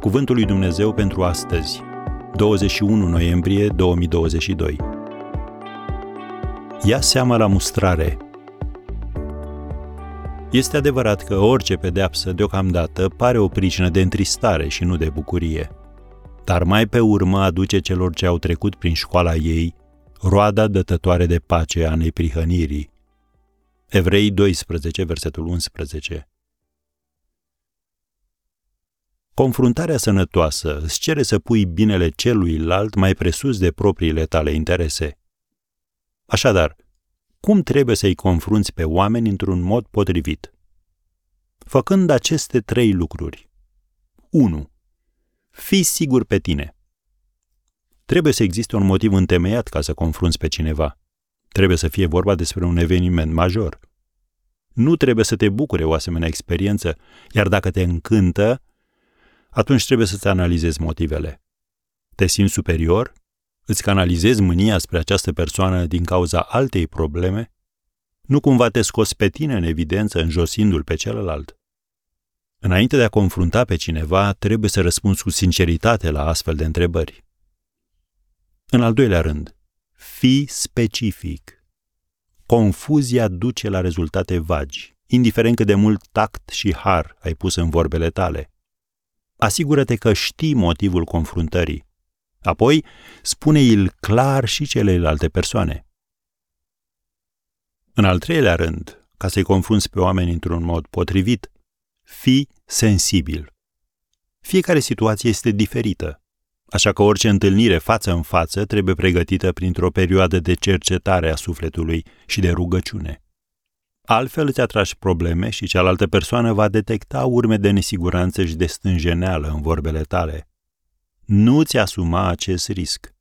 Cuvântul lui Dumnezeu pentru astăzi, 21 noiembrie 2022. Ia seama la mustrare. Este adevărat că orice pedeapsă deocamdată pare o pricină de întristare și nu de bucurie, dar mai pe urmă aduce celor ce au trecut prin școala ei roada dătătoare de pace a neprihănirii. Evrei 12, versetul 11. Confruntarea sănătoasă îți cere să pui binele celuilalt mai presus de propriile tale interese. Așadar, cum trebuie să-i confrunți pe oameni într-un mod potrivit? Făcând aceste trei lucruri. 1. Fii sigur pe tine. Trebuie să existe un motiv întemeiat ca să confrunți pe cineva. Trebuie să fie vorba despre un eveniment major. Nu trebuie să te bucure o asemenea experiență, iar dacă te încântă, atunci trebuie să-ți analizezi motivele. Te simți superior? Îți canalizezi mânia spre această persoană din cauza altei probleme? Nu cumva te scoți pe tine în evidență înjosindu-l pe celălalt? Înainte de a confrunta pe cineva, trebuie să răspunzi cu sinceritate la astfel de întrebări. În al doilea rând, fii specific. Confuzia duce la rezultate vagi, indiferent cât de mult tact și har ai pus în vorbele tale. Asigură-te că știi motivul confruntării. Apoi, spune-i clar și celelalte persoane. În al treilea rând, ca să-i confrunți pe oameni într-un mod potrivit, fii sensibil. Fiecare situație este diferită, așa că orice întâlnire față în față trebuie pregătită printr-o perioadă de cercetare a sufletului și de rugăciune. Altfel îți atragi probleme și cealaltă persoană va detecta urme de nesiguranță și de stânjeneală în vorbele tale. Nu ți asuma acest risc.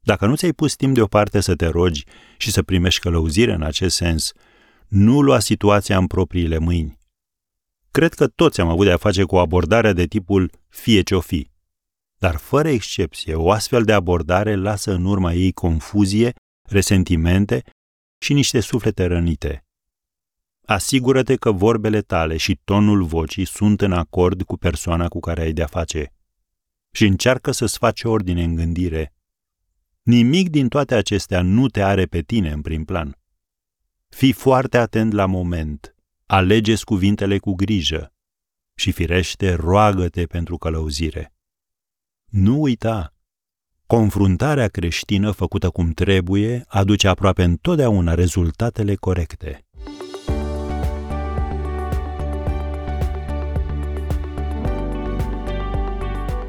Dacă nu ți-ai pus timp deoparte să te rogi și să primești călăuzire în acest sens, nu lua situația în propriile mâini. Cred că toți am avut de-a face cu abordarea de tipul fie ce-o fi. Dar fără excepție, o astfel de abordare lasă în urma ei confuzie, resentimente și niște suflete rănite – Asigură-te că vorbele tale și tonul vocii sunt în acord cu persoana cu care ai de-a face și încearcă să-ți faci ordine în gândire. Nimic din toate acestea nu te are pe tine în prim plan. Fii foarte atent la moment, alege cuvintele cu grijă și firește roagă-te pentru călăuzire. Nu uita, confruntarea creștină făcută cum trebuie aduce aproape întotdeauna rezultatele corecte.